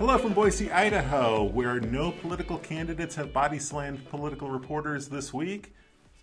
Hello from Boise, Idaho, where no political candidates have body slammed political reporters this week.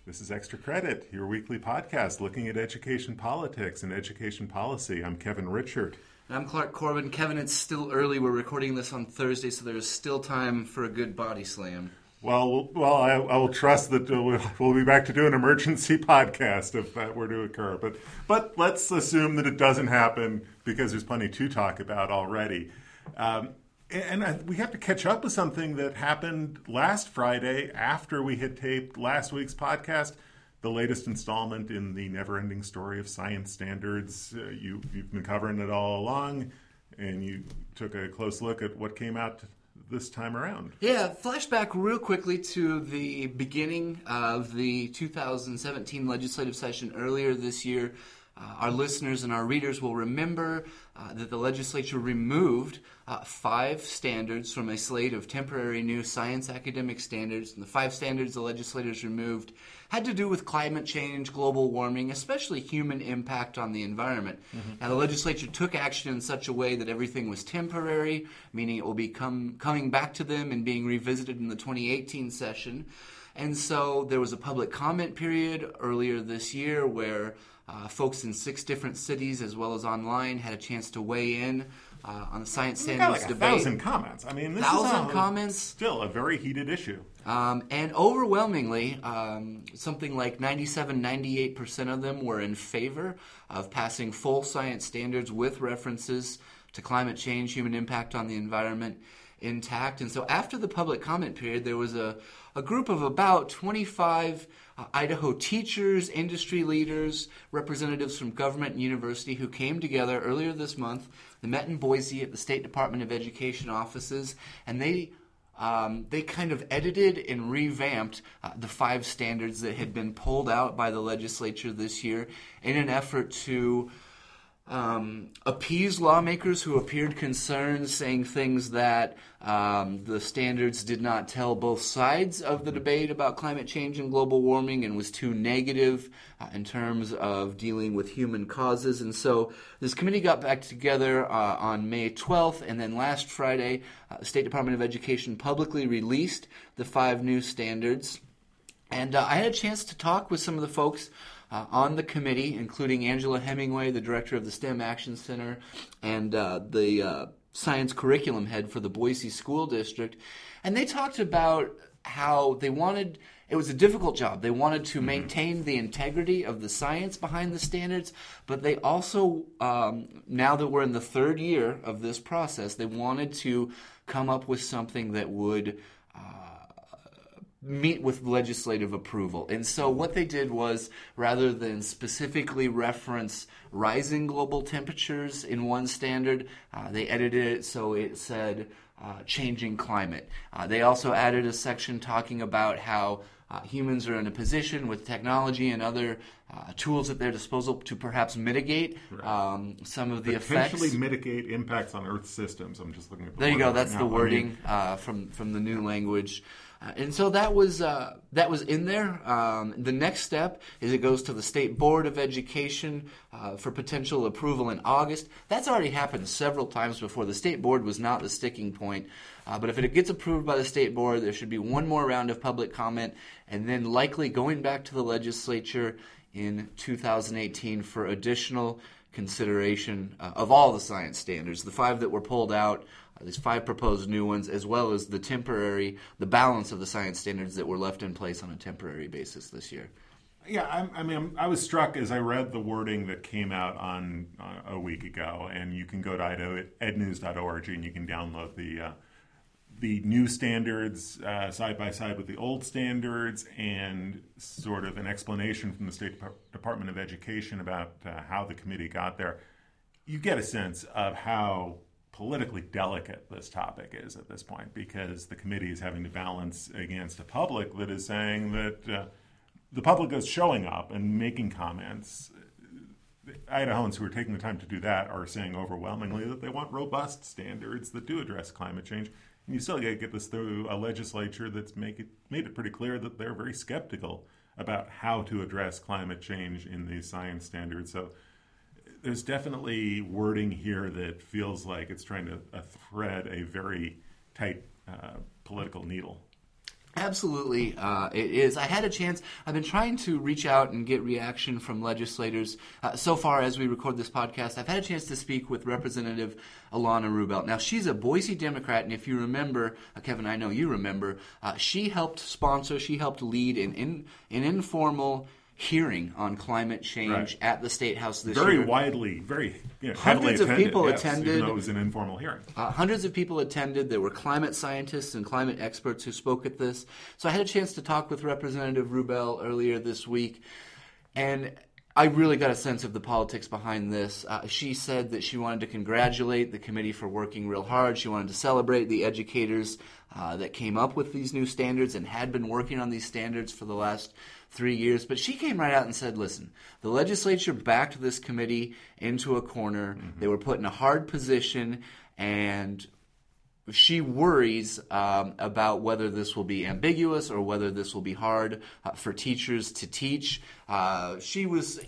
This is Extra Credit, your weekly podcast looking at education politics and education policy. I'm Kevin Richert. And I'm Clark Corbin. Kevin, it's still early. We're recording this on Thursday, so there's still time for a good body slam. Well, well, I, I will trust that we'll, we'll be back to do an emergency podcast if that were to occur. But, but let's assume that it doesn't happen because there's plenty to talk about already. Um, and I, we have to catch up with something that happened last Friday after we had taped last week's podcast, the latest installment in the never-ending story of science standards. Uh, you, you've been covering it all along, and you took a close look at what came out this time around. Yeah, flashback real quickly to the beginning of the 2017 legislative session earlier this year. Uh, our listeners and our readers will remember uh, that the legislature removed uh, five standards from a slate of temporary new science academic standards. And the five standards the legislators removed had to do with climate change, global warming, especially human impact on the environment. Mm-hmm. Now, the legislature took action in such a way that everything was temporary, meaning it will be come, coming back to them and being revisited in the 2018 session. And so there was a public comment period earlier this year where uh, folks in six different cities, as well as online, had a chance to weigh in uh, on the science standards like a debate. thousand comments. I mean, this thousand is a, comments. Still a very heated issue. Um, and overwhelmingly, um, something like 97, 98% of them were in favor of passing full science standards with references to climate change, human impact on the environment intact. And so after the public comment period, there was a, a group of about 25 uh, Idaho teachers, industry leaders, representatives from government and university who came together earlier this month. They met in Boise at the State Department of Education offices, and they um, they kind of edited and revamped uh, the five standards that had been pulled out by the legislature this year in an effort to um, appease lawmakers who appeared concerned, saying things that um, the standards did not tell both sides of the debate about climate change and global warming and was too negative uh, in terms of dealing with human causes. And so this committee got back together uh, on May 12th, and then last Friday, uh, the State Department of Education publicly released the five new standards. And uh, I had a chance to talk with some of the folks uh, on the committee, including Angela Hemingway, the director of the STEM Action Center, and uh, the uh, science curriculum head for the Boise School District. And they talked about how they wanted it was a difficult job. They wanted to mm-hmm. maintain the integrity of the science behind the standards, but they also, um, now that we're in the third year of this process, they wanted to come up with something that would meet with legislative approval. And so what they did was rather than specifically reference rising global temperatures in one standard, uh, they edited it so it said uh, changing climate. Uh, they also added a section talking about how uh, humans are in a position with technology and other uh, tools at their disposal to perhaps mitigate right. um, some of the Potentially effects. mitigate impacts on Earth systems. I'm just looking at. The there you go. Right That's now. the wording I mean, uh, from from the new language. Uh, and so that was uh, that was in there. Um, the next step is it goes to the state board of education uh, for potential approval in August. That's already happened several times before. The state board was not the sticking point, uh, but if it gets approved by the state board, there should be one more round of public comment, and then likely going back to the legislature in 2018 for additional consideration uh, of all the science standards. The five that were pulled out these five proposed new ones, as well as the temporary, the balance of the science standards that were left in place on a temporary basis this year. Yeah, I, I mean, I was struck as I read the wording that came out on uh, a week ago, and you can go to ednews.org and you can download the uh, the new standards uh, side by side with the old standards, and sort of an explanation from the State Department of Education about uh, how the committee got there. You get a sense of how politically delicate this topic is at this point because the committee is having to balance against a public that is saying that uh, the public is showing up and making comments. Idahoans who are taking the time to do that are saying overwhelmingly that they want robust standards that do address climate change. And you still got to get this through a legislature that's make it, made it pretty clear that they're very skeptical about how to address climate change in these science standards. So there's definitely wording here that feels like it's trying to uh, thread a very tight uh, political needle. Absolutely, uh, it is. I had a chance. I've been trying to reach out and get reaction from legislators. Uh, so far, as we record this podcast, I've had a chance to speak with Representative Ilana Rubel. Now, she's a Boise Democrat, and if you remember, uh, Kevin, I know you remember, uh, she helped sponsor, she helped lead an, in, an informal hearing on climate change Right. at the State House this Very year. Very widely, very you know, Hundreds of people yes, even attended. though it was an informal hearing. Uh, hundreds of people attended. There were climate scientists and climate experts who spoke at this. So I had a chance to talk with Representative Rubel earlier this week, and I really got a sense of the politics behind this. Uh, she said that she wanted to congratulate the committee for working real hard. She wanted to celebrate the educators uh, that came up with these new standards and had been working on these standards for the last three years. But she came right out and said, listen, the legislature backed this committee into a corner. They were put in a hard position, and she worries um, about whether this will be ambiguous or whether this will be hard uh, for teachers to teach. Uh, she was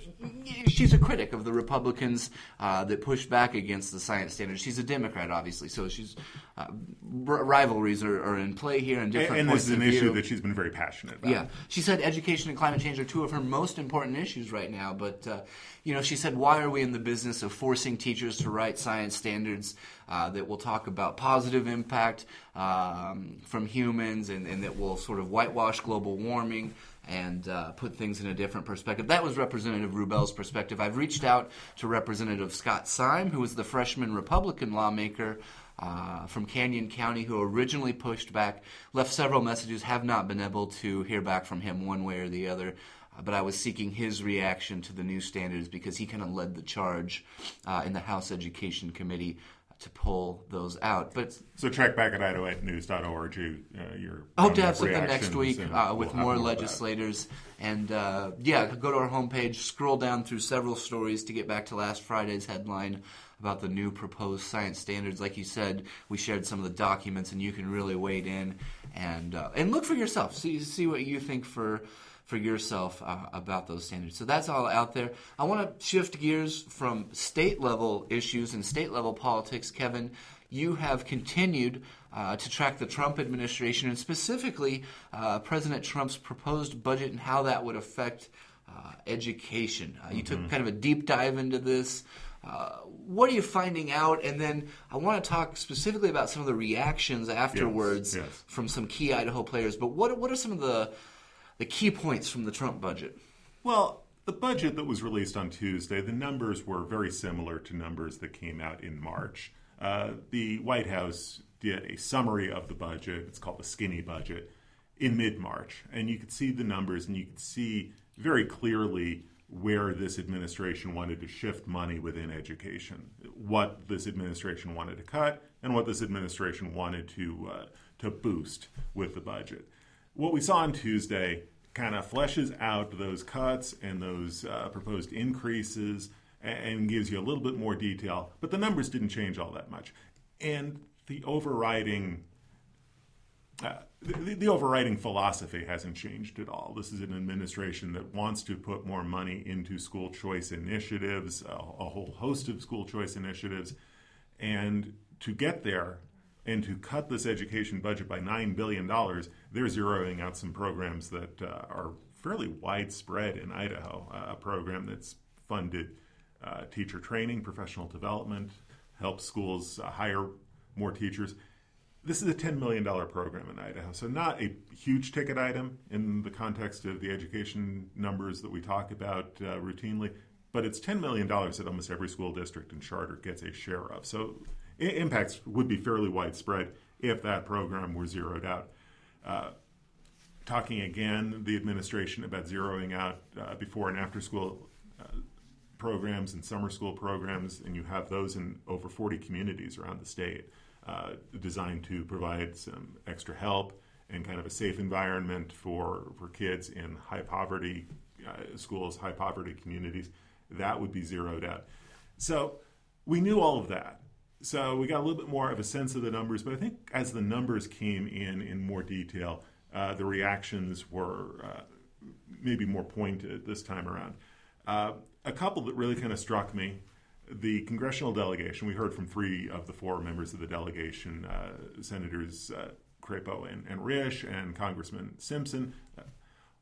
she's a critic of the Republicans uh, that pushed back against the science standards. She's a Democrat, obviously, so she's uh, r- rivalries are, are in play here and And, different and points this is an issue that she's been very passionate about. Yeah, she said education and climate change are two of her most important issues right now. But uh, you know, she said, why are we in the business of forcing teachers to write science standards uh, that will talk about positive impact um, from humans and, and that will sort of whitewash global warming? And uh, put things in a different perspective. That was Representative Rubel's perspective. I've reached out to Representative Scott Syme, who was the freshman Republican lawmaker uh, from Canyon County who originally pushed back, left several messages, have not been able to hear back from him one way or the other. Uh, but I was seeking his reaction to the new standards because he kind of led the charge uh, in the House Education Committee to pull those out. But So check back at idahonews.org. Uh, your hope to have something next week uh, with we'll have more legislators. And uh, yeah, go to our homepage, scroll down through several stories to get back to last Friday's headline about the new proposed science standards. Like you said, we shared some of the documents, and you can really wade in and uh, and look for yourself. See see what you think for for yourself uh, about those standards. So that's all out there. I want to shift gears from state level issues and state level politics, Kevin. You have continued uh, to track the Trump administration and specifically uh, President Trump's proposed budget and how that would affect uh, education. Uh, you took kind of a deep dive into this. Uh, what are you finding out? And then I want to talk specifically about some of the reactions afterwards yes. from some key Idaho players. But what what are some of the the key points from the Trump budget? Well, the budget that was released on Tuesday, the numbers were very similar to numbers that came out in March. Uh, the White House did a summary of the budget. It's called the skinny budget in mid March. And you could see the numbers and you could see very clearly where this administration wanted to shift money within education, what this administration wanted to cut, and what this administration wanted to, uh, to boost with the budget. What we saw on Tuesday kind of fleshes out those cuts and those uh, proposed increases a- and gives you a little bit more detail, but the numbers didn't change all that much. And the overriding uh, the, the overriding philosophy hasn't changed at all. This is an administration that wants to put more money into school choice initiatives, a, a whole host of school choice initiatives, and to get there and to cut this education budget by $9 billion, they're zeroing out some programs that uh, are fairly widespread in Idaho. Uh, a program that's funded uh, teacher training, professional development, helps schools uh, hire more teachers. This is a $10 million program in Idaho, so not a huge ticket item in the context of the education numbers that we talk about uh, routinely, but it's $10 million that almost every school district and charter gets a share of. So impacts would be fairly widespread if that program were zeroed out. Uh, talking again, the administration about zeroing out uh, before and after school uh, programs and summer school programs, and you have those in over 40 communities around the state, uh, designed to provide some extra help and kind of a safe environment for, for kids in high poverty uh, schools, high poverty communities. That would be zeroed out. So we knew all of that. So we got a little bit more of a sense of the numbers, but I think as the numbers came in in more detail, uh, the reactions were uh, maybe more pointed this time around. Uh, a couple that really kind of struck me. the congressional delegation, we heard from three of the four members of the delegation, uh, Senators uh, Crapo and, and Risch and Congressman Simpson.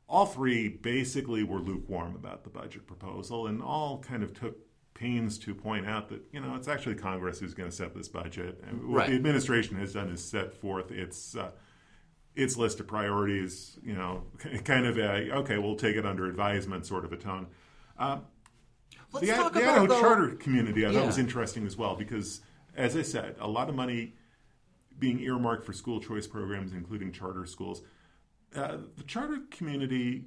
all three basically were lukewarm about the budget proposal and all kind of took pains to point out that you know it's actually Congress who's going to set this budget. And what Right. the administration has done is set forth its uh, its list of priorities. You know, kind of a okay, we'll take it under advisement sort of a tone. Uh, Let's the, talk the about Idaho though- charter community I thought was interesting as well because, as I said, a lot of money being earmarked for school choice programs, including charter schools. Uh, the charter community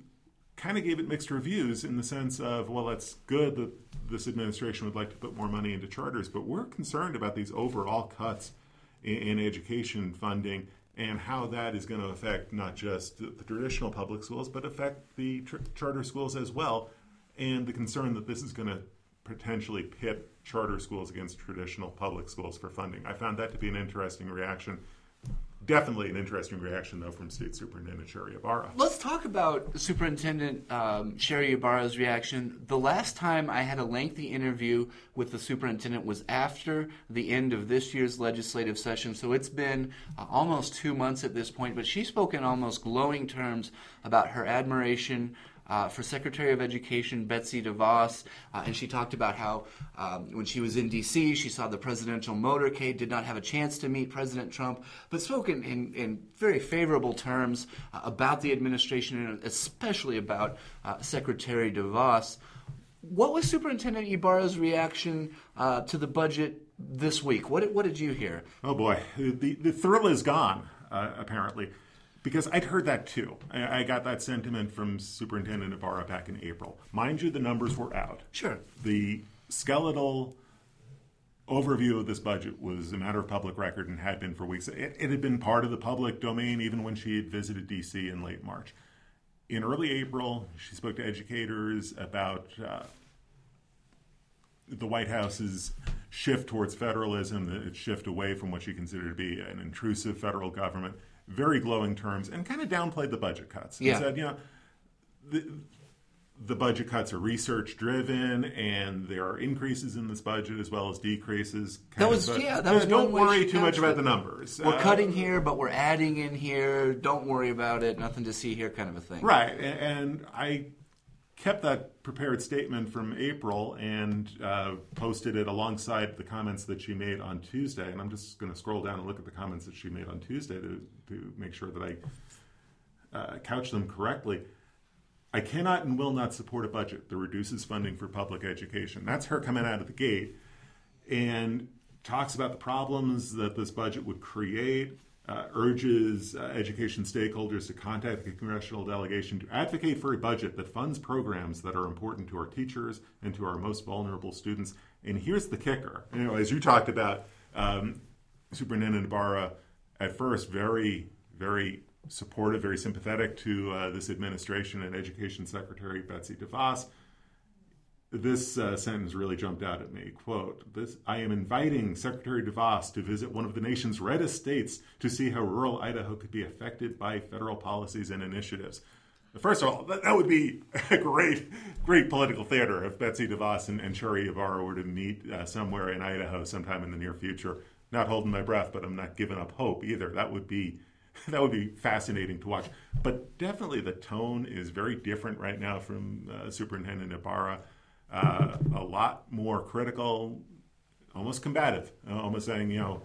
kind of gave it mixed reviews in the sense of, well, it's good that this administration would like to put more money into charters, but we're concerned about these overall cuts in, in education funding and how that is going to affect not just the, the traditional public schools, but affect the tr- charter schools as well, and the concern that this is going to potentially pit charter schools against traditional public schools for funding. I found that to be an interesting reaction. Definitely an interesting reaction, though, from State Superintendent Sherri Ybarra. Let's talk about Superintendent um, Sherri Ybarra's reaction. The last time I had a lengthy interview with the superintendent was after the end of this year's legislative session, so it's been uh, almost two months at this point. But she spoke in almost glowing terms about her admiration uh, for Secretary of Education Betsy DeVos, uh, and she talked about how um, when she was in D.C., she saw the presidential motorcade, did not have a chance to meet President Trump, but spoke in, in, in very favorable terms uh, about the administration and especially about uh, Secretary DeVos. What was Superintendent Ybarra's reaction uh, to the budget this week? What, what did you hear? Oh boy, the the thrill is gone. Uh, apparently, because I'd heard that too. I, I got that sentiment from Superintendent Ybarra back in April. Mind you, the numbers were out. Sure. The skeletal overview of this budget was a matter of public record and had been for weeks. It, it had been part of the public domain even when she had visited D.C. in late March. In early April, she spoke to educators about uh, the White House's shift towards federalism, its shift away from what she considered to be an intrusive federal government, very glowing terms, and kind of downplayed the budget cuts. And Yeah. said, you know, the, the budget cuts are research driven, and there are increases in this budget as well as decreases. That was- of, yeah, that was Don't worry too much about the numbers. We're Uh, cutting here, but we're adding in here. Don't worry about it. Nothing to see here, kind of a thing. Right, and I kept that prepared statement from April and uh, posted it alongside the comments that she made on Tuesday. And I'm just going to scroll down and look at the comments that she made on Tuesday to, to make sure that I uh, couch them correctly. I cannot and will not support a budget that reduces funding for public education. That's her coming out of the gate and talks about the problems that this budget would create, uh, urges uh, education stakeholders to contact the congressional delegation to advocate for a budget that funds programs that are important to our teachers and to our most vulnerable students. And here's the kicker you know, as you talked about, um, Superintendent Ybarra at first very, very supportive, very sympathetic to uh, this administration and Education Secretary Betsy DeVos this uh, sentence really jumped out at me. Quote, this, I am inviting Secretary DeVos to visit one of the nation's reddest states to see how rural Idaho could be affected by federal policies and initiatives. First of all, that, that would be a great, great political theater if Betsy DeVos and, and Ybarra were to meet uh, somewhere in Idaho sometime in the near future. Not holding my breath, but I'm not giving up hope either. That would be that would be fascinating to watch. But definitely the tone is very different right now from uh, Superintendent Ybarra. Uh, a lot more critical, almost combative, almost saying, you know,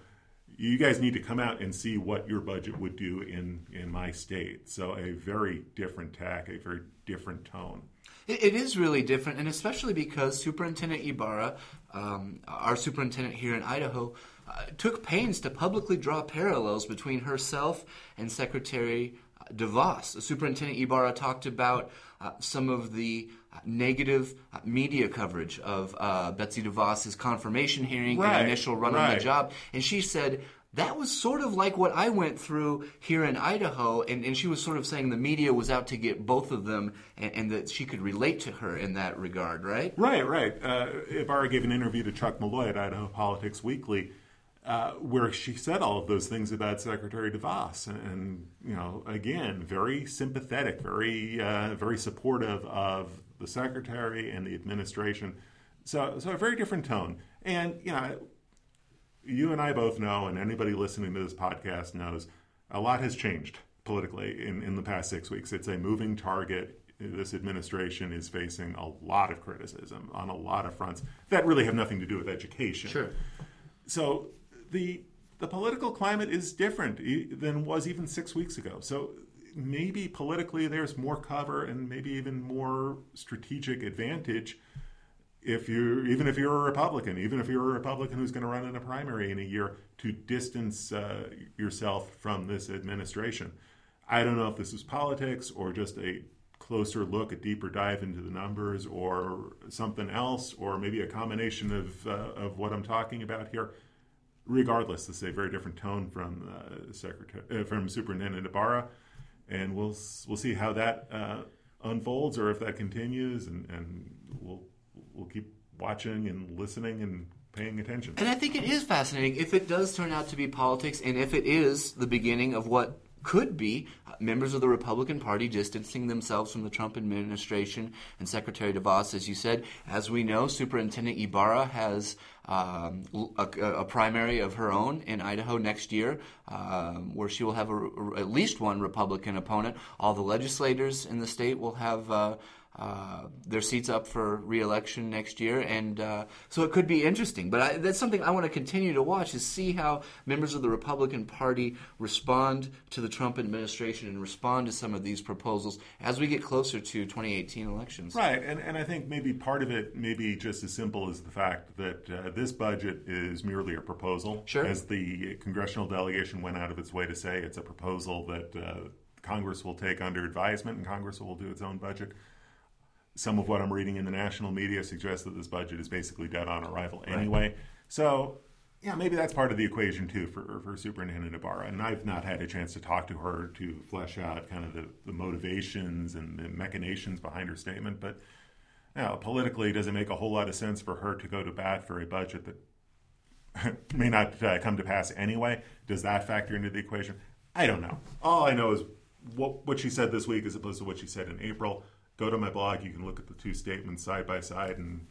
you guys need to come out and see what your budget would do in, in my state. So a very different tack, a very different tone. It, it is really different, and especially because Superintendent Ybarra, um, our superintendent here in Idaho, uh, took pains to publicly draw parallels between herself and Secretary DeVos. Superintendent Ybarra talked about uh, some of the uh, negative uh, media coverage of uh, Betsy DeVos's confirmation hearing Right, and initial run on the job, and she said. That was sort of like what I went through here in Idaho, and, and she was sort of saying the media was out to get both of them, and, and that she could relate to her in that regard, right? Right, right. Uh, Ybarra gave an interview to Chuck Malloy at Idaho Politics Weekly, uh, where she said all of those things about Secretary DeVos, and, and you know, again, very sympathetic, very, uh, very supportive of the secretary and the administration. So, so a very different tone. And, you know, you and I both know, and anybody listening to this podcast knows, a lot has changed politically in, in the past six weeks. It's a moving target. This administration is facing a lot of criticism on a lot of fronts that really have nothing to do with education. Sure. So the the political climate is different than was even six weeks ago. So maybe politically there's more cover and maybe even more strategic advantage if you even if you're a Republican, even if you're a Republican who's going to run in a primary in a year, to distance uh, yourself from this administration. I don't know if this is politics or just a closer look, a deeper dive into the numbers, or something else, or maybe a combination of uh, of what I'm talking about here. Regardless, this is a very different tone from uh, Secretary uh, from Superintendent Ybarra, and we'll we'll see how that uh, unfolds or if that continues, and, and we'll we'll keep watching and listening and paying attention. And I think it is fascinating if it does turn out to be politics, and if it is the beginning of what could be members of the Republican Party distancing themselves from the Trump administration and Secretary DeVos, as you said. As we know, Superintendent Ybarra has um, a, a, primary of her own in Idaho next year, um, where she will have a, a, at least one Republican opponent. All the legislators in the state will have. Uh, uh, their seats up for reelection next year, and uh, so it could be interesting. But I, that's something I want to continue to watch: is see how members of the Republican Party respond to the Trump administration and respond to some of these proposals as we get closer to 2018 elections. Right, and and I think maybe part of it may be just as simple as the fact that uh, this budget is merely a proposal. Sure. As the congressional delegation went out of its way to say, it's a proposal that. Uh, Congress will take under advisement, and Congress will do its own budget some of what I'm reading in the national media suggests that this budget is basically dead on arrival anyway. Right. So, yeah, maybe that's part of the equation too for, for Superintendent Ybarra. And I've not had a chance to talk to her to flesh out kind of the, the motivations and the machinations behind her statement. But you know, politically, does it make a whole lot of sense for her to go to bat for a budget that may not uh, come to pass anyway? Does that factor into the equation? I don't know. All I know is what, what she said this week as opposed to what she said in April go to my blog. You can look at the two statements side by side and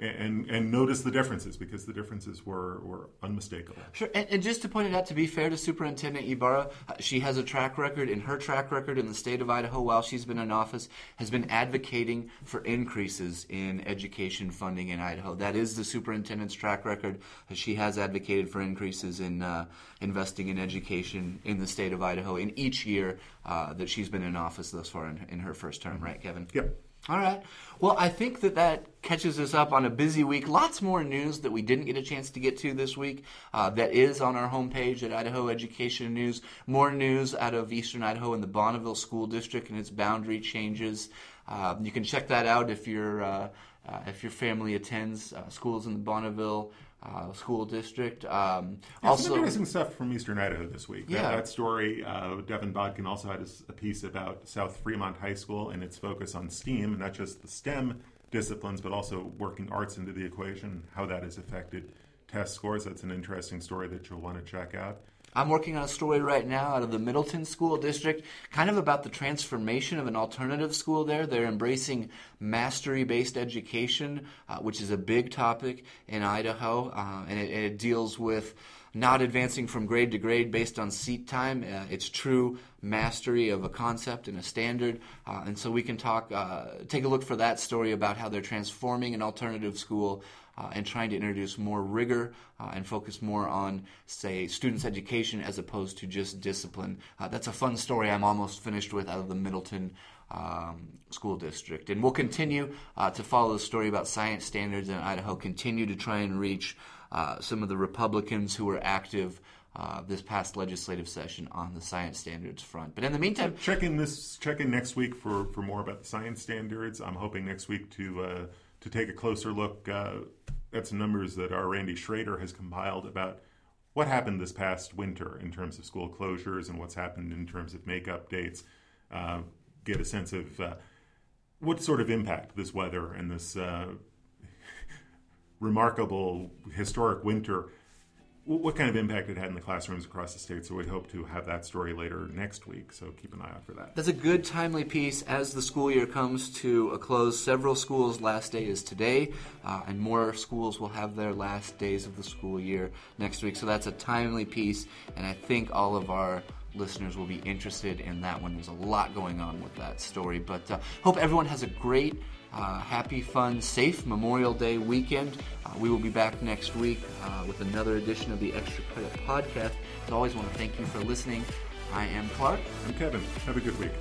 and and notice the differences because the differences were, were unmistakable. Sure, and, and, just to point it out, to be fair to Superintendent Ybarra, uh, she has a track record, and her track record in the state of Idaho while she's been in office has been advocating for increases in education funding in Idaho. That is the superintendent's track record. She has advocated for increases in uh, investing in education in the state of Idaho in each year uh, that she's been in office thus far in, in her first term, right, Kevin? Yep. All right. Well, I think that that catches us up on a busy week. Lots more news that we didn't get a chance to get to this week uh, that is on our homepage at Idaho Education News. More news out of Eastern Idaho and the Bonneville School District and its boundary changes. Uh, you can check that out if, you uh, uh, if your family attends uh, schools in the Bonneville uh, school district. Um, yeah, also, some interesting stuff from Eastern Idaho this week. Yeah. That, that story, uh, Devin Bodkin also had a, piece about South Fremont High School and its focus on STEAM, not just the STEM disciplines, but also working arts into the equation, how that has affected test scores. That's an interesting story that you'll want to check out. I'm working on a story right now out of the Middleton School District, kind of about the transformation of an alternative school there. They're embracing mastery based education, uh, which is a big topic in Idaho, uh, and, it, it, deals with not advancing from grade to grade based on seat time. Uh, it's true mastery of a concept and a standard. Uh, and so we can talk, uh, take a look for that story about how they're transforming an alternative school uh, and trying to introduce more rigor uh, and focus more on, say, students' education as opposed to just discipline. Uh, that's a fun story I'm almost finished with out of the Middleton um, School District. And we'll continue uh, to follow the story about science standards in Idaho, continue to try and reach uh, some of the Republicans who were active. Uh, this past legislative session on the science standards front. But in the meantime, check in this check in next week for, for more about the science standards. I'm hoping next week to uh, to take a closer look uh, at some numbers that our Randy Schrader has compiled about what happened this past winter in terms of school closures and what's happened in terms of make updates. Uh, get a sense of uh, what sort of impact this weather and this uh, remarkable historic winter what kind of impact it had in the classrooms across the state. So we hope to have that story later next week. So keep an eye out for that. That's a good, timely piece as the school year comes to a close. Several schools' last day is today, uh, and more schools will have their last days of the school year next week. So that's a timely piece, and I think all of our listeners will be interested in that one. There's a lot going on with that story, but uh, hope everyone has a great uh, happy, fun, safe Memorial Day weekend. Uh, we will be back next week uh, with another edition of the Extra Credit Podcast. As always, want to thank you for listening. I am Clark. I'm Kevin. Have a good week.